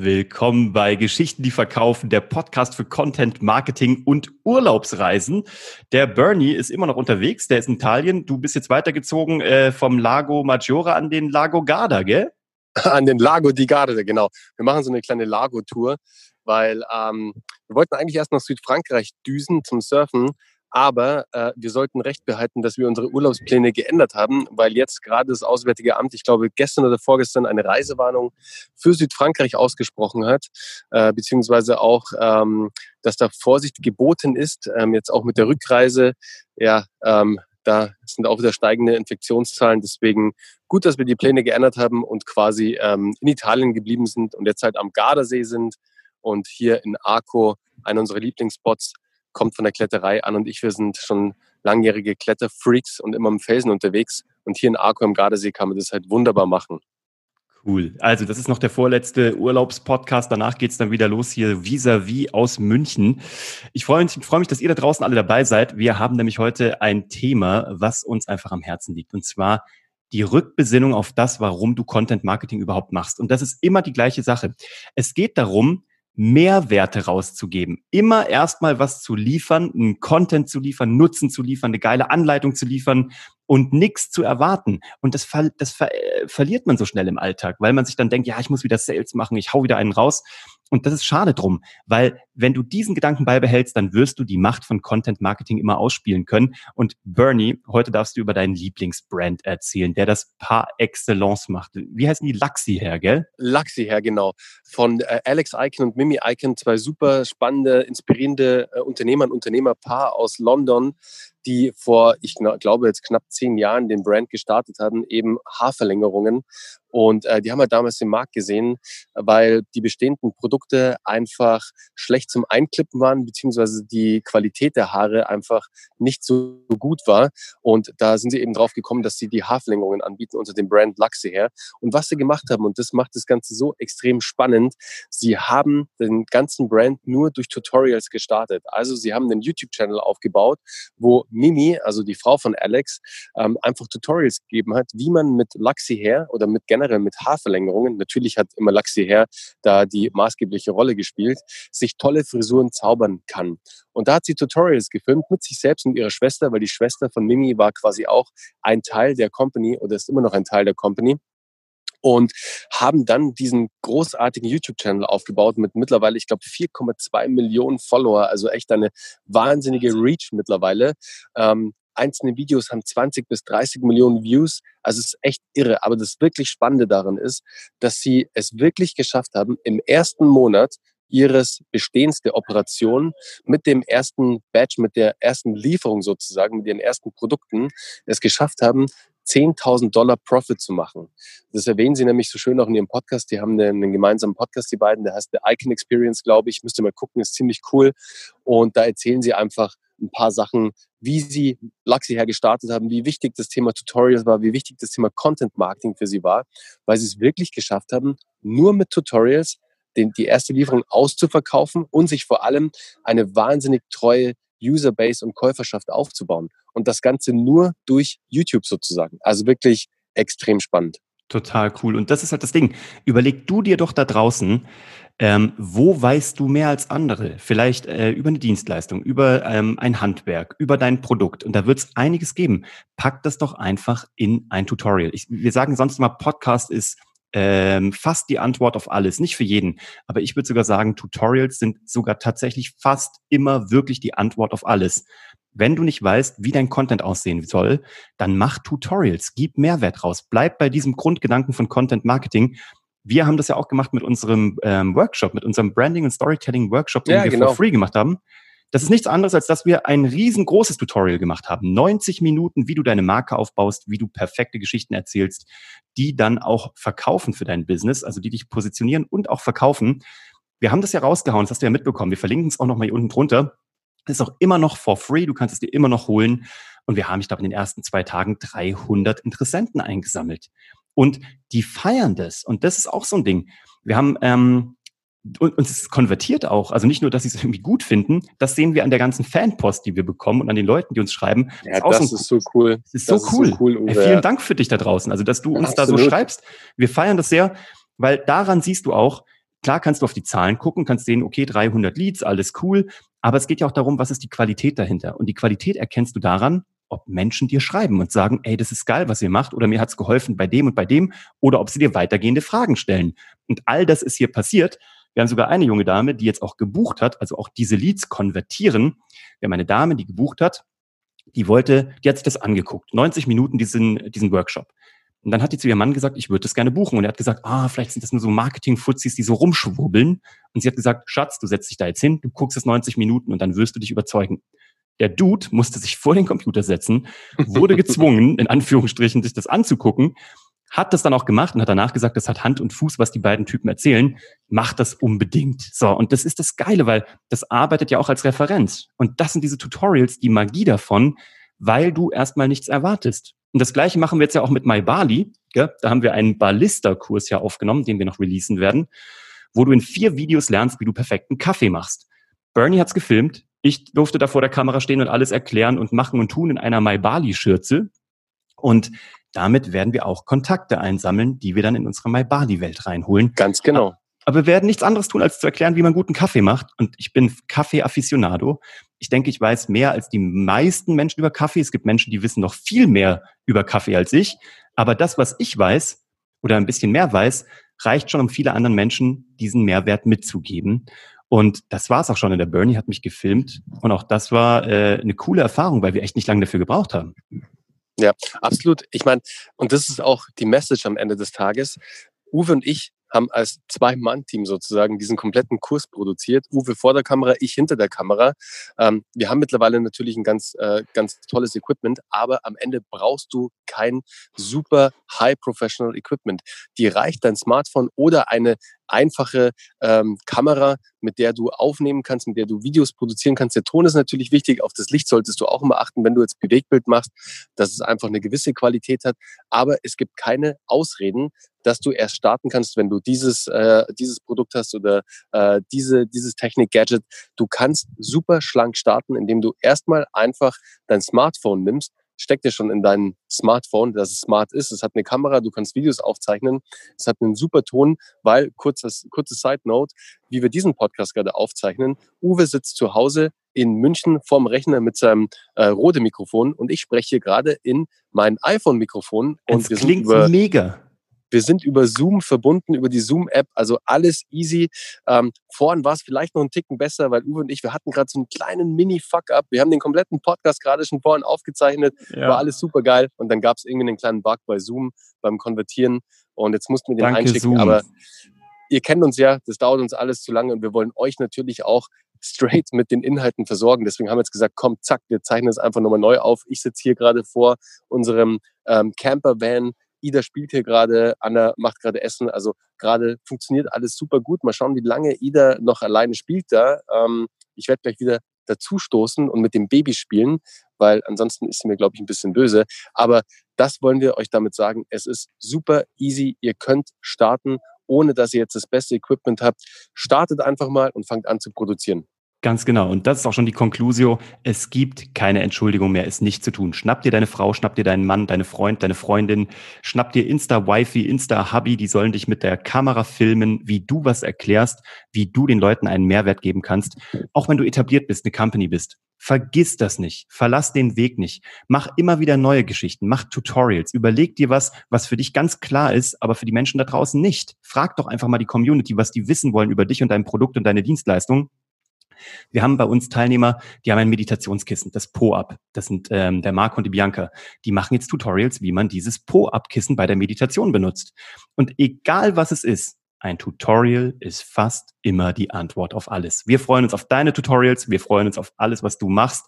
Willkommen bei Geschichten, die verkaufen, der Podcast für Content, Marketing und Urlaubsreisen. Der Bernie ist immer noch unterwegs, der ist in Italien. Du bist jetzt weitergezogen äh, vom Lago Maggiore an den Lago Garda, gell? An den Lago di Garda, genau. Wir machen so eine kleine Lago-Tour, weil ähm, wir wollten eigentlich erst nach Südfrankreich düsen zum Surfen, aber äh, wir sollten recht behalten, dass wir unsere Urlaubspläne geändert haben, weil jetzt gerade das Auswärtige Amt, ich glaube gestern oder vorgestern, eine Reisewarnung für Südfrankreich ausgesprochen hat, äh, beziehungsweise auch, ähm, dass da Vorsicht geboten ist, ähm, jetzt auch mit der Rückreise. Ja, ähm, da sind auch wieder steigende Infektionszahlen. Deswegen gut, dass wir die Pläne geändert haben und quasi ähm, in Italien geblieben sind und jetzt halt am Gardasee sind und hier in Arco, einer unserer Lieblingsspots, kommt von der Kletterei an und ich, wir sind schon langjährige Kletterfreaks und immer im Felsen unterwegs. Und hier in Arco im Gardasee kann man das halt wunderbar machen. Cool. Also, das ist noch der vorletzte Urlaubspodcast. Danach geht's dann wieder los hier vis-à-vis aus München. Ich freue mich, freue mich, dass ihr da draußen alle dabei seid. Wir haben nämlich heute ein Thema, was uns einfach am Herzen liegt. Und zwar die Rückbesinnung auf das, warum du Content Marketing überhaupt machst. Und das ist immer die gleiche Sache. Es geht darum, Mehrwerte rauszugeben. Immer erstmal was zu liefern, einen Content zu liefern, Nutzen zu liefern, eine geile Anleitung zu liefern, und nichts zu erwarten. Und das, ver das ver äh, verliert man so schnell im Alltag, weil man sich dann denkt, ja, ich muss wieder Sales machen, ich hau wieder einen raus. Und das ist schade drum, weil wenn du diesen Gedanken beibehältst, dann wirst du die Macht von Content Marketing immer ausspielen können. Und Bernie, heute darfst du über deinen Lieblingsbrand erzählen, der das par excellence macht. Wie heißen die? Luxi her, gell? Luxi her, genau. Von äh, Alex Icon und Mimi Icon, zwei super spannende, inspirierende äh, Unternehmer und Unternehmerpaar aus London, die vor, ich glaube, jetzt knapp zehn Jahren den Brand gestartet haben, eben Haarverlängerungen. Und äh, die haben wir damals im Markt gesehen, weil die bestehenden Produkte einfach schlecht zum Einklippen waren, beziehungsweise die Qualität der Haare einfach nicht so gut war. Und da sind sie eben drauf gekommen, dass sie die Haarverlängerungen anbieten unter dem Brand Luxe her. Und was sie gemacht haben, und das macht das Ganze so extrem spannend, sie haben den ganzen Brand nur durch Tutorials gestartet. Also sie haben einen YouTube-Channel aufgebaut, wo Mimi, also die Frau von Alex, ähm, einfach Tutorials gegeben hat, wie man mit Luxi Hair oder mit generell mit Haarverlängerungen, natürlich hat immer Luxi Hair da die maßgebliche Rolle gespielt, sich tolle Frisuren zaubern kann. Und da hat sie Tutorials gefilmt mit sich selbst und ihrer Schwester, weil die Schwester von Mimi war quasi auch ein Teil der Company oder ist immer noch ein Teil der Company und haben dann diesen großartigen YouTube-Channel aufgebaut mit mittlerweile, ich glaube, 4,2 Millionen Follower, also echt eine wahnsinnige Reach mittlerweile. Ähm, einzelne Videos haben 20 bis 30 Millionen Views. Also es ist echt irre. Aber das wirklich Spannende daran ist, dass sie es wirklich geschafft haben, im ersten Monat ihres Bestehens der Operation mit dem ersten Batch, mit der ersten Lieferung sozusagen, mit ihren ersten Produkten, es geschafft haben, 10.000 Dollar Profit zu machen. Das erwähnen sie nämlich so schön auch in ihrem Podcast. Die haben einen, gemeinsamen Podcast, die beiden, der heißt The Icon Experience, glaube ich. Müsst ihr mal gucken, ist ziemlich cool. Und da erzählen sie einfach ein paar Sachen, wie sie Luxi her gestartet haben, wie wichtig das Thema Tutorials war, wie wichtig das Thema Content Marketing für sie war, weil sie es wirklich geschafft haben, nur mit Tutorials den, die erste Lieferung auszuverkaufen und sich vor allem eine wahnsinnig treue Userbase und Käuferschaft aufzubauen. Und das Ganze nur durch YouTube sozusagen. Also wirklich extrem spannend. Total cool. Und das ist halt das Ding. Überleg du dir doch da draußen, ähm, wo weißt du mehr als andere? Vielleicht äh, über eine Dienstleistung, über ähm, ein Handwerk, über dein Produkt. Und da wird es einiges geben. Pack das doch einfach in ein Tutorial. Ich, wir sagen sonst immer, Podcast ist ähm, fast die Antwort auf alles. Nicht für jeden, aber ich würde sogar sagen, Tutorials sind sogar tatsächlich fast immer wirklich die Antwort auf alles. Wenn du nicht weißt, wie dein Content aussehen soll, dann mach Tutorials, gib Mehrwert raus, bleib bei diesem Grundgedanken von Content Marketing. Wir haben das ja auch gemacht mit unserem ähm, Workshop, mit unserem Branding und Storytelling Workshop, den ja, wir genau. for free gemacht haben. Das ist nichts anderes, als dass wir ein riesengroßes Tutorial gemacht haben. 90 Minuten, wie du deine Marke aufbaust, wie du perfekte Geschichten erzählst, die dann auch verkaufen für dein Business, also die dich positionieren und auch verkaufen. Wir haben das ja rausgehauen, das hast du ja mitbekommen. Wir verlinken es auch nochmal hier unten drunter. Das ist auch immer noch for free, du kannst es dir immer noch holen. Und wir haben, ich glaube, in den ersten zwei Tagen 300 Interessenten eingesammelt. Und die feiern das. Und das ist auch so ein Ding. Wir haben ähm, und, und es konvertiert auch. Also nicht nur, dass sie es irgendwie gut finden, das sehen wir an der ganzen Fanpost, die wir bekommen und an den Leuten, die uns schreiben. Ja, das, ist, so, ist so cool. Das ist das so cool. Ist so cool Ey, vielen Dank für dich da draußen. Also, dass du uns Absolut. da so schreibst. Wir feiern das sehr, weil daran siehst du auch, Klar kannst du auf die Zahlen gucken, kannst sehen, okay, 300 Leads, alles cool. Aber es geht ja auch darum, was ist die Qualität dahinter? Und die Qualität erkennst du daran, ob Menschen dir schreiben und sagen, ey, das ist geil, was ihr macht, oder mir hat's geholfen bei dem und bei dem, oder ob sie dir weitergehende Fragen stellen. Und all das ist hier passiert. Wir haben sogar eine junge Dame, die jetzt auch gebucht hat, also auch diese Leads konvertieren. Wir haben eine Dame, die gebucht hat, die wollte, die hat sich das angeguckt, 90 Minuten diesen, diesen Workshop. Und dann hat die zu ihrem Mann gesagt, ich würde das gerne buchen. Und er hat gesagt, ah, vielleicht sind das nur so Marketing-Fuzis, die so rumschwurbeln. Und sie hat gesagt, Schatz, du setzt dich da jetzt hin, du guckst es 90 Minuten und dann wirst du dich überzeugen. Der Dude musste sich vor den Computer setzen, wurde gezwungen, in Anführungsstrichen, sich das anzugucken, hat das dann auch gemacht und hat danach gesagt, das hat Hand und Fuß, was die beiden Typen erzählen. Macht das unbedingt. So, und das ist das Geile, weil das arbeitet ja auch als Referenz. Und das sind diese Tutorials, die Magie davon, weil du erstmal nichts erwartest. Und das Gleiche machen wir jetzt ja auch mit MyBali. Gell? Da haben wir einen Ballista-Kurs ja aufgenommen, den wir noch releasen werden, wo du in vier Videos lernst, wie du perfekten Kaffee machst. Bernie hat's gefilmt. Ich durfte da vor der Kamera stehen und alles erklären und machen und tun in einer MyBali-Schürze. Und damit werden wir auch Kontakte einsammeln, die wir dann in unsere MyBali-Welt reinholen. Ganz genau. Aber wir werden nichts anderes tun, als zu erklären, wie man guten Kaffee macht. Und ich bin Kaffee-Afficionado. Ich denke, ich weiß mehr als die meisten Menschen über Kaffee. Es gibt Menschen, die wissen noch viel mehr über Kaffee als ich. Aber das, was ich weiß oder ein bisschen mehr weiß, reicht schon, um viele anderen Menschen diesen Mehrwert mitzugeben. Und das war es auch schon. Und der Bernie hat mich gefilmt. Und auch das war äh, eine coole Erfahrung, weil wir echt nicht lange dafür gebraucht haben. Ja, absolut. Ich meine, und das ist auch die Message am Ende des Tages. Uwe und ich haben als Zwei-Mann-Team sozusagen diesen kompletten Kurs produziert. Uwe vor der Kamera, ich hinter der Kamera. Ähm, wir haben mittlerweile natürlich ein ganz, äh, ganz tolles Equipment, aber am Ende brauchst du kein super High Professional Equipment. Die reicht dein Smartphone oder eine einfache ähm, Kamera, mit der du aufnehmen kannst, mit der du Videos produzieren kannst. Der Ton ist natürlich wichtig, auf das Licht solltest du auch immer achten, wenn du jetzt Bewegbild machst, dass es einfach eine gewisse Qualität hat. Aber es gibt keine Ausreden, dass du erst starten kannst, wenn du dieses, äh, dieses Produkt hast oder äh, diese, dieses Technik-Gadget. Du kannst super schlank starten, indem du erstmal einfach dein Smartphone nimmst, steckt ja schon in deinem Smartphone, dass es smart ist. Es hat eine Kamera, du kannst Videos aufzeichnen. Es hat einen super Ton, weil, kurzes, kurze Side Note, wie wir diesen Podcast gerade aufzeichnen, Uwe sitzt zu Hause in München vorm Rechner mit seinem äh, Rode Mikrofon und ich spreche hier gerade in mein iPhone-Mikrofon. Und es klingt über, mega. Wir sind über Zoom verbunden, über die Zoom-App, also alles easy. Ähm, vorhin war es vielleicht noch ein Ticken besser, weil Uwe und ich, wir hatten gerade so einen kleinen Mini-Fuck-up. Wir haben den kompletten Podcast gerade schon vorhin aufgezeichnet, ja. war alles super geil. Und dann gab es irgendwie einen kleinen Bug bei Zoom beim Konvertieren. Und jetzt mussten wir den Danke, einschicken. Zoom. Aber ihr kennt uns ja, das dauert uns alles zu lange und wir wollen euch natürlich auch straight mit den Inhalten versorgen. Deswegen haben wir jetzt gesagt, komm, zack, wir zeichnen es einfach nochmal neu auf. Ich sitze hier gerade vor unserem ähm, Camper-Van Ida spielt hier gerade, Anna macht gerade Essen. Also gerade funktioniert alles super gut. Mal schauen, wie lange Ida noch alleine spielt da. Ähm, ich werde gleich wieder dazu stoßen und mit dem Baby spielen, weil ansonsten ist sie mir, glaube ich, ein bisschen böse. Aber das wollen wir euch damit sagen. Es ist super easy. Ihr könnt starten, ohne dass ihr jetzt das beste Equipment habt. Startet einfach mal und fangt an zu produzieren. Ganz genau. Und das ist auch schon die Conclusio. Es gibt keine Entschuldigung mehr, es nicht zu tun. Schnapp dir deine Frau, schnapp dir deinen Mann, deine Freund, deine Freundin, schnapp dir Insta-Wifi, Insta-Hubby, die sollen dich mit der Kamera filmen, wie du was erklärst, wie du den Leuten einen Mehrwert geben kannst. Auch wenn du etabliert bist, eine Company bist. Vergiss das nicht. Verlass den Weg nicht. Mach immer wieder neue Geschichten. Mach Tutorials. Überleg dir was, was für dich ganz klar ist, aber für die Menschen da draußen nicht. Frag doch einfach mal die Community, was die wissen wollen über dich und dein Produkt und deine Dienstleistung wir haben bei uns Teilnehmer, die haben ein Meditationskissen, das Po-Up. Das sind ähm, der Marco und die Bianca. Die machen jetzt Tutorials, wie man dieses Po-Up-Kissen bei der Meditation benutzt. Und egal was es ist, ein Tutorial ist fast immer die Antwort auf alles. Wir freuen uns auf deine Tutorials, wir freuen uns auf alles, was du machst.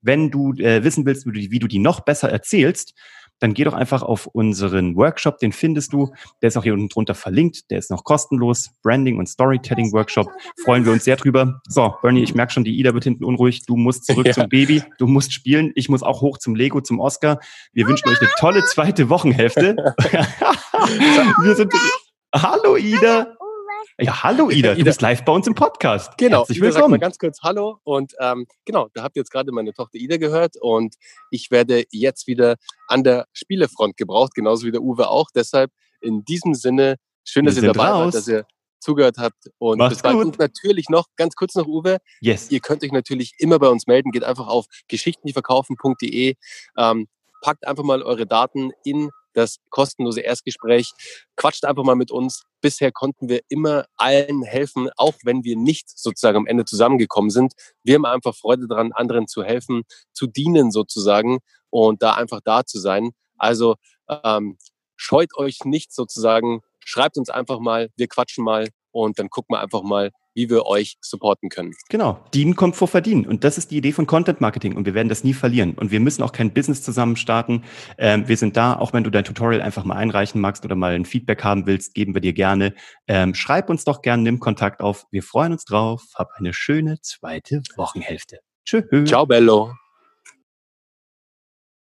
Wenn du äh, wissen willst, wie du, wie du die noch besser erzählst, dann geh doch einfach auf unseren Workshop, den findest du. Der ist auch hier unten drunter verlinkt. Der ist noch kostenlos. Branding und Storytelling Workshop. Freuen wir uns sehr drüber. So, Bernie, ich merke schon, die Ida wird hinten unruhig. Du musst zurück ja. zum Baby. Du musst spielen. Ich muss auch hoch zum Lego, zum Oscar. Wir wünschen euch eine tolle zweite Wochenhälfte. wir sind, hallo Ida. Ja, hallo Ida, du bist live bei uns im Podcast. Genau, Herzlich Ida willkommen. mal ganz kurz Hallo und ähm, genau, da habt ihr jetzt gerade meine Tochter Ida gehört und ich werde jetzt wieder an der Spielefront gebraucht, genauso wie der Uwe auch. Deshalb in diesem Sinne, schön, dass ihr dabei raus. wart, dass ihr zugehört habt. Und Macht's bis bald. gut. Und natürlich noch, ganz kurz noch, Uwe, Yes. ihr könnt euch natürlich immer bei uns melden. Geht einfach auf geschichtendieverkaufen.de. Ähm, packt einfach mal eure Daten in das kostenlose Erstgespräch. Quatscht einfach mal mit uns. Bisher konnten wir immer allen helfen, auch wenn wir nicht sozusagen am Ende zusammengekommen sind. Wir haben einfach Freude daran, anderen zu helfen, zu dienen sozusagen und da einfach da zu sein. Also ähm, scheut euch nicht sozusagen, schreibt uns einfach mal, wir quatschen mal und dann gucken wir einfach mal, wie wir euch supporten können. Genau. Dienen kommt vor Verdienen. Und das ist die Idee von Content Marketing. Und wir werden das nie verlieren. Und wir müssen auch kein Business zusammen starten. Ähm, wir sind da, auch wenn du dein Tutorial einfach mal einreichen magst oder mal ein Feedback haben willst, geben wir dir gerne. Ähm, schreib uns doch gerne, nimm Kontakt auf. Wir freuen uns drauf. Hab eine schöne zweite Wochenhälfte. Tschüss. Ciao, Bello.